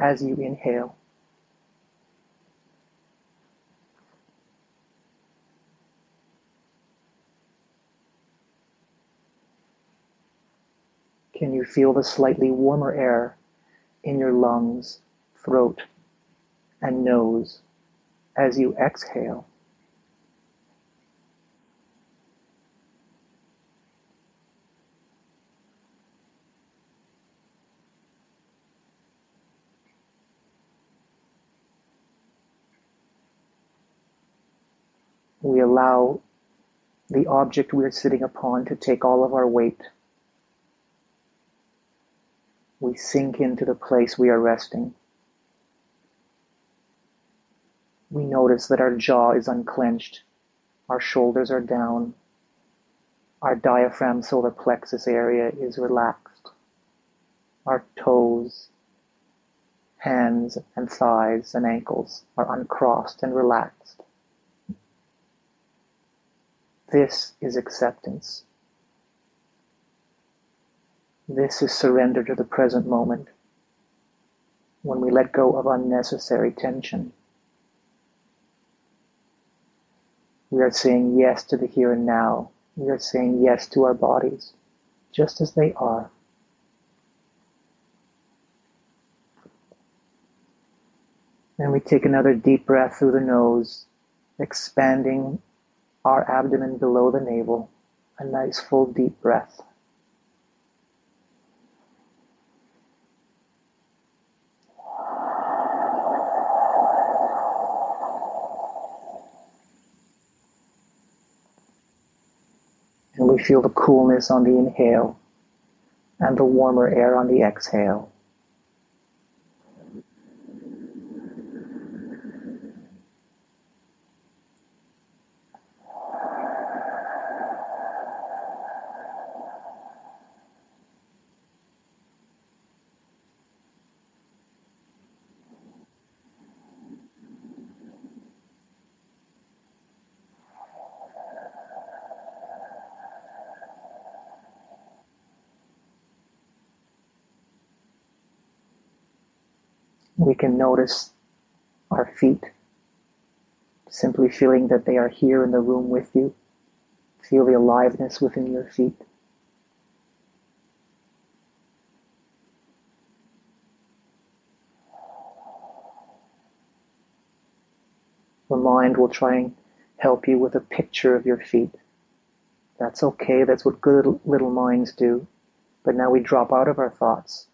as you inhale? Can you feel the slightly warmer air in your lungs, throat, and nose as you exhale? We allow the object we are sitting upon to take all of our weight. We sink into the place we are resting. We notice that our jaw is unclenched, our shoulders are down, our diaphragm solar plexus area is relaxed, our toes, hands, and thighs and ankles are uncrossed and relaxed. This is acceptance. This is surrender to the present moment when we let go of unnecessary tension. We are saying yes to the here and now. We are saying yes to our bodies, just as they are. And we take another deep breath through the nose, expanding our abdomen below the navel, a nice full deep breath. And we feel the coolness on the inhale and the warmer air on the exhale. Can notice our feet, simply feeling that they are here in the room with you. Feel the aliveness within your feet. The mind will try and help you with a picture of your feet. That's okay, that's what good little minds do. But now we drop out of our thoughts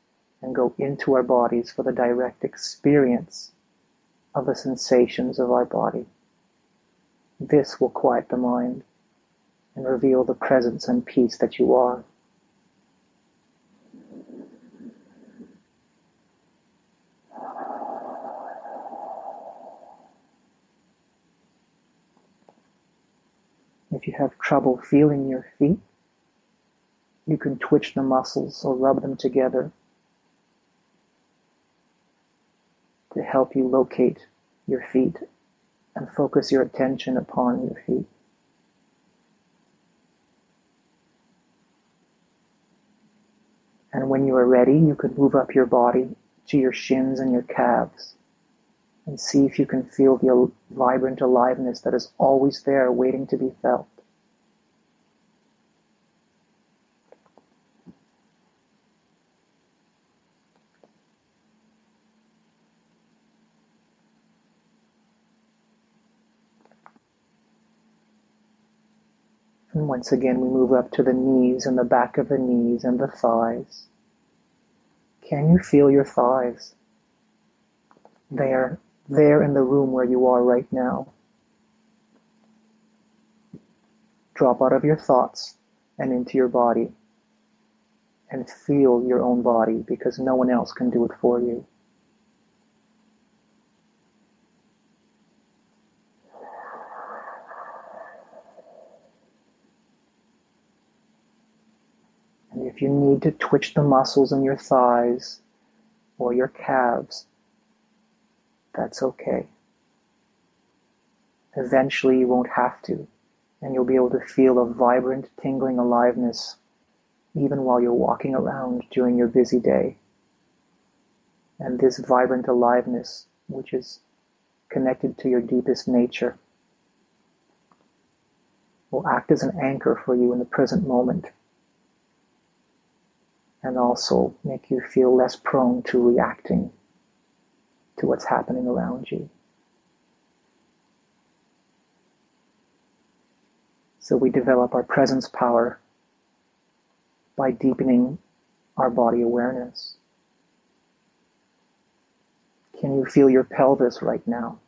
and go into our bodies for the direct experience of the sensations of our body. This will quiet the mind and reveal the presence and peace that you are. If you have trouble feeling your feet, you can twitch the muscles or rub them together to help you locate your feet and focus your attention upon your feet. And when you are ready, you can move up your body to your shins and your calves and see if you can feel the vibrant aliveness that is always there waiting to be felt. And once again, we move up to the knees and the back of the knees and the thighs. Can you feel your thighs? They are there in the room where you are right now. Drop out of your thoughts and into your body and feel your own body because no one else can do it for you. You need to twitch the muscles in your thighs or your calves, That's okay. Eventually, you won't have to, and you'll be able to feel a vibrant, tingling aliveness even while you're walking around during your busy day. And this vibrant aliveness, which is connected to your deepest nature, will act as an anchor for you in the present moment and also make you feel less prone to reacting to what's happening around you. So we develop our presence power by deepening our body awareness. Can you feel your pelvis right now?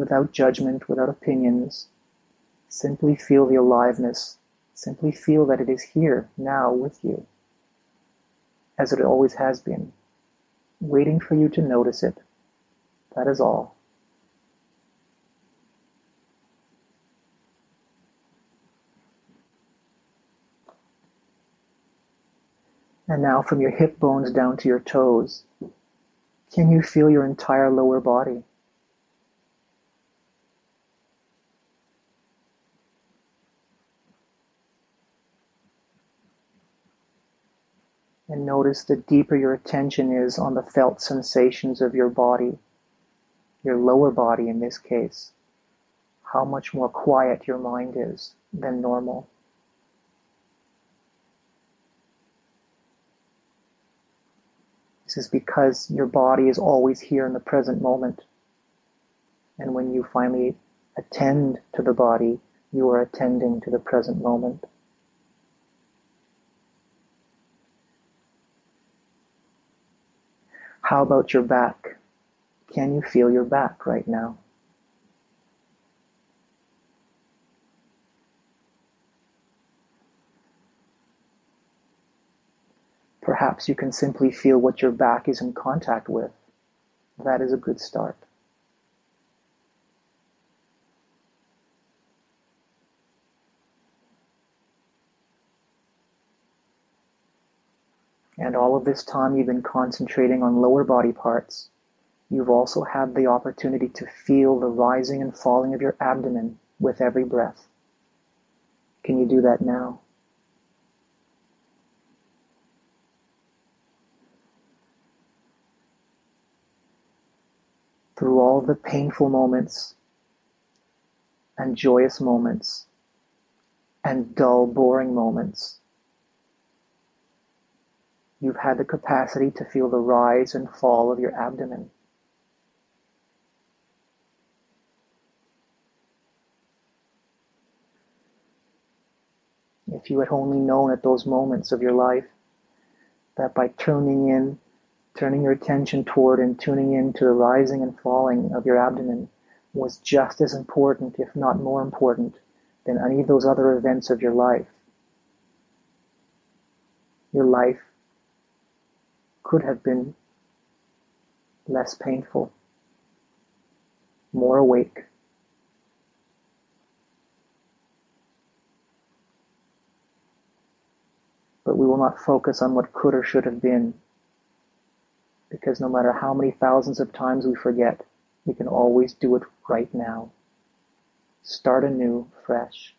Without judgment, without opinions, simply feel the aliveness. Simply feel that it is here, now, with you, as it always has been, waiting for you to notice it. That is all. And now from your hip bones down to your toes, can you feel your entire lower body? And notice the deeper your attention is on the felt sensations of your body, your lower body in this case, how much more quiet your mind is than normal. This is because your body is always here in the present moment. And when you finally attend to the body, you are attending to the present moment. How about your back? Can you feel your back right now? Perhaps you can simply feel what your back is in contact with. That is a good start. And all of this time you've been concentrating on lower body parts, you've also had the opportunity to feel the rising and falling of your abdomen with every breath. Can you do that now? through all the painful moments and joyous moments and dull, boring moments. You've had the capacity to feel the rise and fall of your abdomen. If you had only known at those moments of your life that by tuning in turning your attention toward and tuning in to the rising and falling of your abdomen was just as important, if not more important, than any of those other events of your life. Your life could have been less painful, more awake. But we will not focus on what could or should have been because no matter how many thousands of times we forget, we can always do it right now. Start anew, fresh.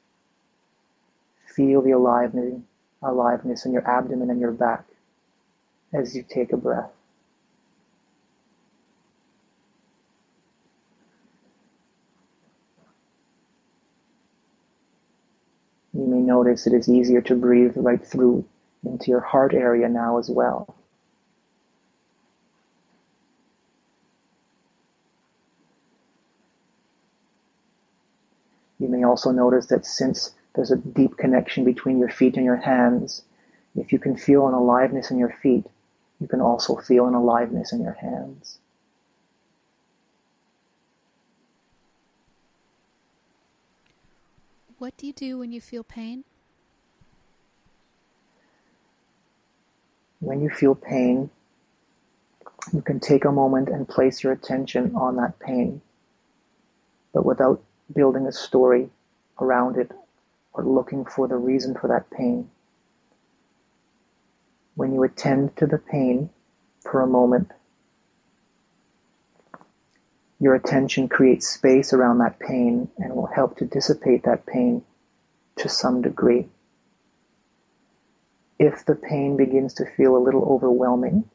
Feel the aliveness, aliveness in your abdomen and your back as you take a breath. You may notice it is easier to breathe right through into your heart area now as well. You may also notice that since there's a deep connection between your feet and your hands, if you can feel an aliveness in your feet, you can also feel an aliveness in your hands. What do you do when you feel pain? When you feel pain, you can take a moment and place your attention on that pain, but without building a story around it or looking for the reason for that pain. When you attend to the pain for a moment, your attention creates space around that pain and will help to dissipate that pain to some degree. If the pain begins to feel a little overwhelming,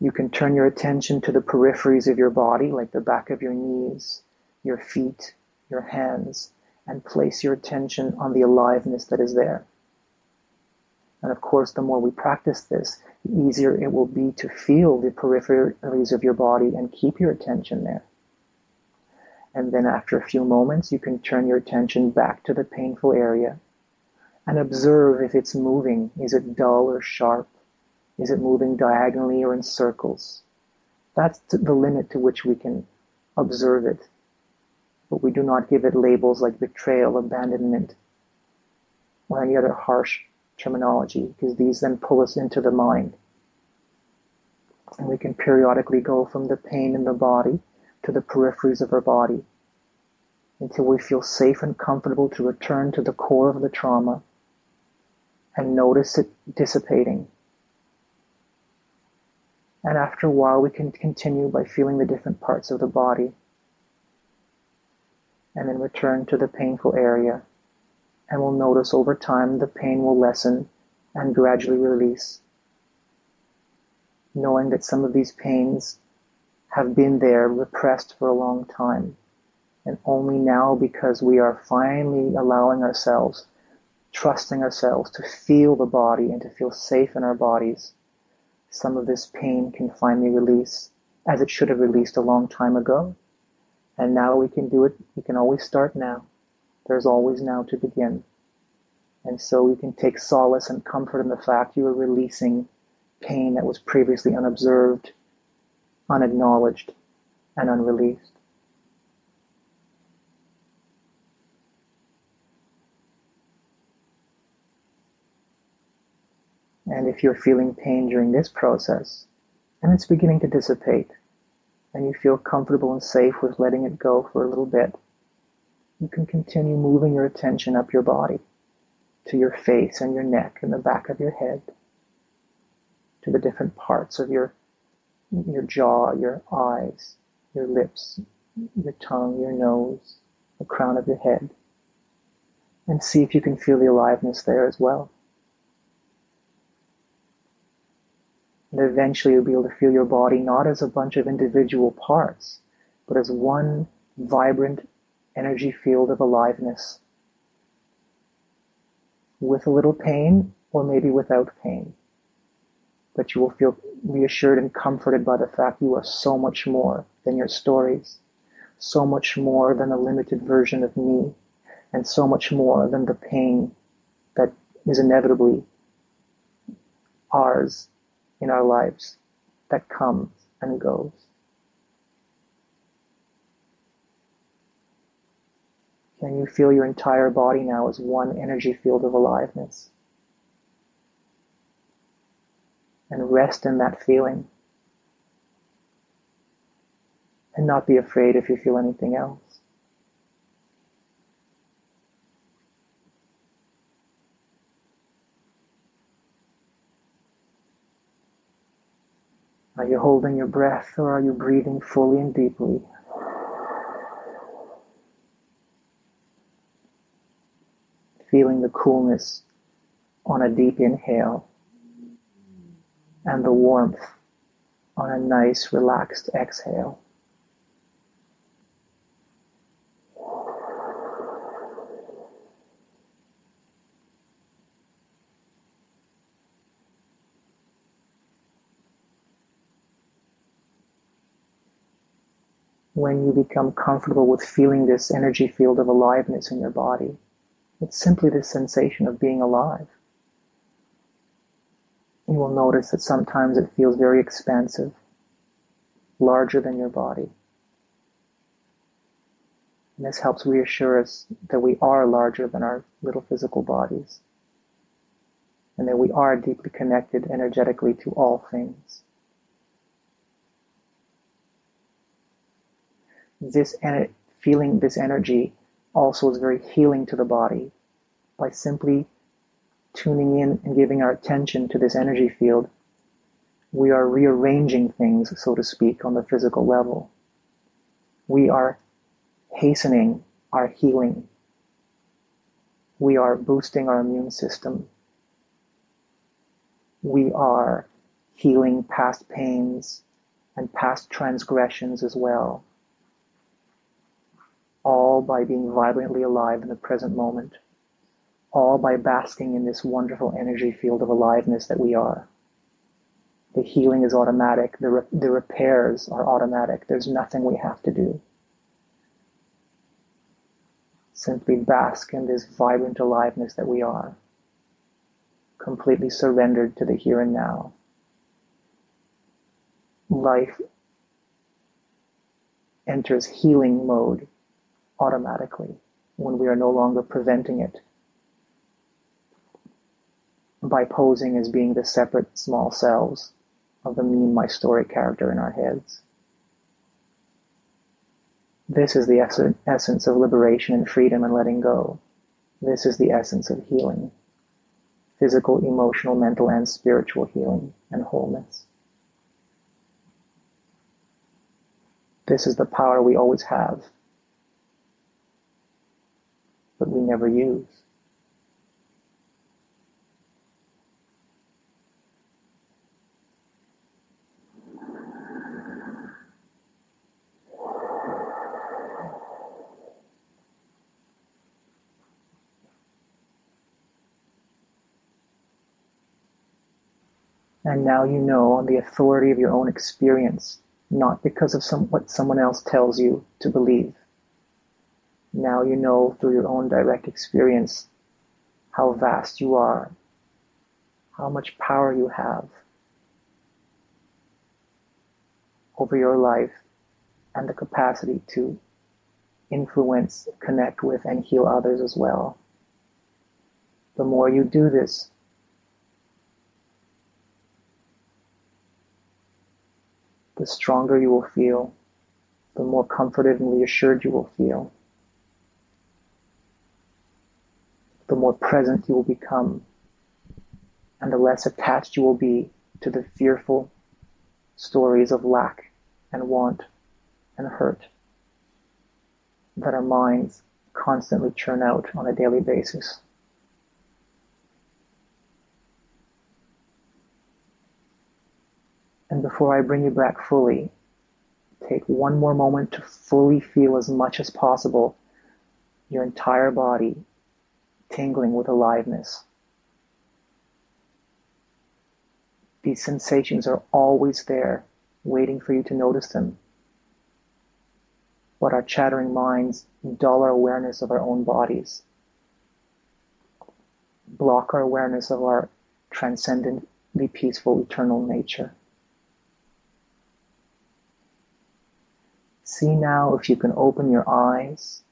you can turn your attention to the peripheries of your body, like the back of your knees, your feet, your hands, and place your attention on the aliveness that is there. And of course, the more we practice this, the easier it will be to feel the peripheries of your body and keep your attention there. And then after a few moments, you can turn your attention back to the painful area and observe if it's moving. Is it dull or sharp? Is it moving diagonally or in circles? That's the limit to which we can observe it. But we do not give it labels like betrayal, abandonment, or any other harsh terminology, because these then pull us into the mind. And we can periodically go from the pain in the body to the peripheries of our body until we feel safe and comfortable to return to the core of the trauma and notice it dissipating. And after a while, we can continue by feeling the different parts of the body and then return to the painful area and will notice over time the pain will lessen and gradually release. Knowing that some of these pains have been there repressed for a long time. And only now, because we are finally allowing ourselves, trusting ourselves to feel the body and to feel safe in our bodies, some of this pain can finally release as it should have released a long time ago. And now we can do it. We can always start now. There's always now to begin. And so we can take solace and comfort in the fact you are releasing pain that was previously unobserved, unacknowledged, and unreleased. And if you're feeling pain during this process, and it's beginning to dissipate, and you feel comfortable and safe with letting it go for a little bit, you can continue moving your attention up your body to your face and your neck and the back of your head, to the different parts of your, your jaw, your eyes, your lips, your tongue, your nose, the crown of your head, and see if you can feel the aliveness there as well. And eventually you'll be able to feel your body not as a bunch of individual parts, but as one vibrant energy field of aliveness with a little pain or maybe without pain. But you will feel reassured and comforted by the fact you are so much more than your stories, so much more than a limited version of me, and so much more than the pain that is inevitably ours in our lives that comes and goes. Can you feel your entire body now as one energy field of aliveness? And rest in that feeling. And not be afraid if you feel anything else. Are you holding your breath or are you breathing fully and deeply? Feeling the coolness on a deep inhale and the warmth on a nice relaxed exhale. When you become comfortable with feeling this energy field of aliveness in your body, it's simply the sensation of being alive. You will notice that sometimes it feels very expansive, larger than your body. And this helps reassure us that we are larger than our little physical bodies. And that we are deeply connected energetically to all things. This en- feeling this energy also is very healing to the body by simply tuning in and giving our attention to this energy field, we are rearranging things, so to speak, on the physical level. We are hastening our healing. We are boosting our immune system. We are healing past pains and past transgressions as well. All by being vibrantly alive in the present moment. All by basking in this wonderful energy field of aliveness that we are. The healing is automatic. The, re- the repairs are automatic. There's nothing we have to do. Simply bask in this vibrant aliveness that we are. Completely surrendered to the here and now. Life enters healing mode automatically when we are no longer preventing it by posing as being the separate small selves of the mean my story character in our heads. This is the essence of liberation and freedom and letting go. This is the essence of healing. Physical, emotional, mental, and spiritual healing and wholeness. This is the power we always have, but we never use. And now you know on the authority of your own experience, not because of some, what someone else tells you to believe. Now you know through your own direct experience how vast you are, how much power you have over your life and the capacity to influence, connect with, and heal others as well. The more you do this, the stronger you will feel, the more comforted and reassured you will feel, the more present you will become, and the less attached you will be to the fearful stories of lack and want and hurt that our minds constantly churn out on a daily basis. And before I bring you back fully, take one more moment to fully feel as much as possible your entire body tingling with aliveness. These sensations are always there, waiting for you to notice them. But our chattering minds dull our awareness of our own bodies, block our awareness of our transcendently peaceful eternal nature. See now if you can open your eyes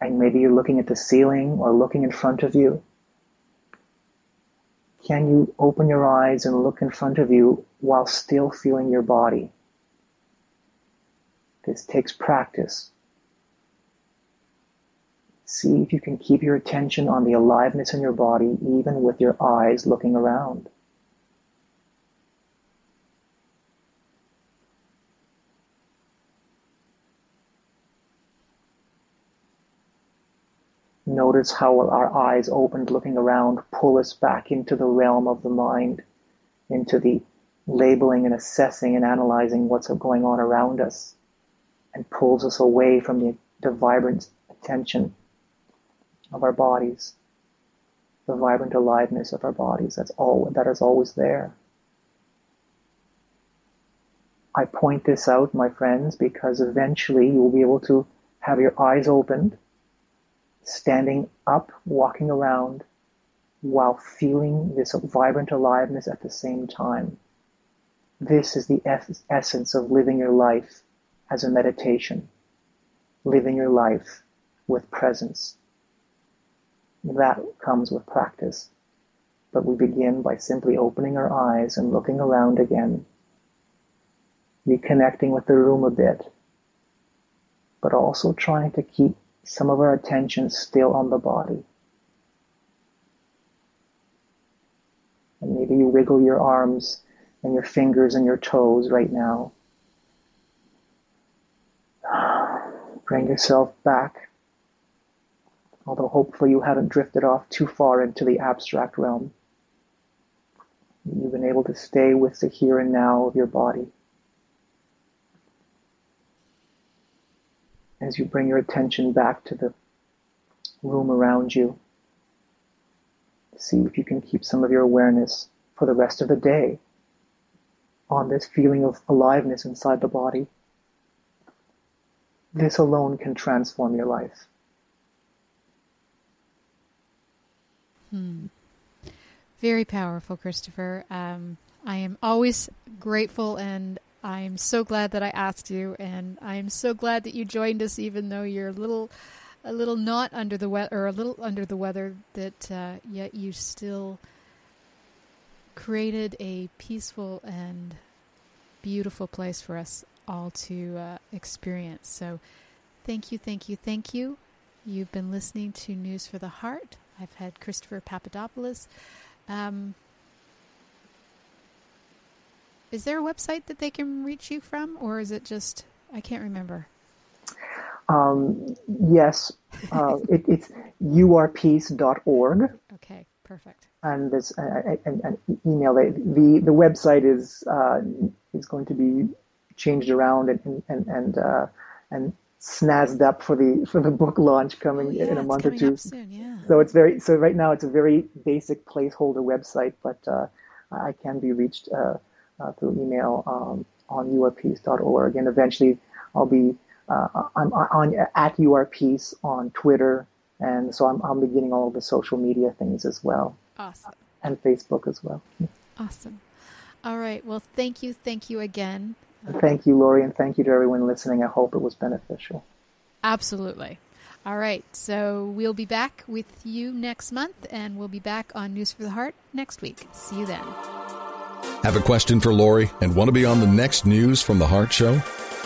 and maybe you're looking at the ceiling or looking in front of you. Can you open your eyes and look in front of you while still feeling your body? This takes practice. See if you can keep your attention on the aliveness in your body even with your eyes looking around. Notice how our eyes opened looking around pull us back into the realm of the mind, into the labeling and assessing and analyzing what's going on around us, and pulls us away from the, the vibrant attention of our bodies, the vibrant aliveness of our bodies. That's all that is always there. I point this out, my friends, because eventually you will be able to have your eyes opened standing up, walking around, while feeling this vibrant aliveness at the same time. This is the essence of living your life as a meditation, living your life with presence. That comes with practice. But we begin by simply opening our eyes and looking around again, reconnecting with the room a bit, but also trying to keep some of our attention still on the body. And maybe you wiggle your arms and your fingers and your toes right now. Bring yourself back, although hopefully you haven't drifted off too far into the abstract realm. You've been able to stay with the here and now of your body. As you bring your attention back to the room around you, see if you can keep some of your awareness for the rest of the day on this feeling of aliveness inside the body. This alone can transform your life. Hmm. Very powerful, Christopher. Um, I am always grateful and I am so glad that I asked you, and I am so glad that you joined us, even though you're a little, a little not under the weather, or a little under the weather. That uh, yet you still created a peaceful and beautiful place for us all to uh, experience. So, thank you, thank you, thank you. You've been listening to News for the Heart. I've had Christopher Papadopoulos. Um, is there a website that they can reach you from, or is it just I can't remember? Um, yes, uh, it, it's urpeace.org. Okay, perfect. And this uh, an, an email. The the website is uh, is going to be changed around and and and uh, and snazzed up for the for the book launch coming oh, yeah, in a month or two. Soon, yeah. So it's very so right now it's a very basic placeholder website, but uh, I can be reached uh, uh, through email um, on urpeace.org, and eventually I'll be uh, I'm on at urpeace on Twitter, and so I'm I'm beginning all of the social media things as well. Awesome. And Facebook as well. Awesome. All right. Well, thank you, thank you again. Thank you, Laurie, and thank you to everyone listening. I hope it was beneficial. Absolutely. All right. So we'll be back with you next month, and we'll be back on News for the Heart next week. See you then. Have a question for Laurie and want to be on the next News from the Heart show?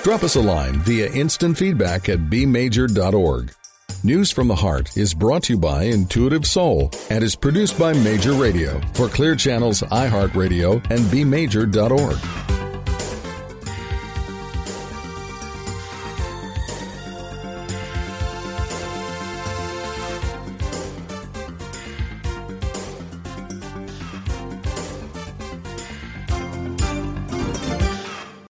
Drop us a line via instant feedback at bmajor.org. News from the Heart is brought to you by Intuitive Soul and is produced by Major Radio for Clear Channels, iHeartRadio, and bmajor.org.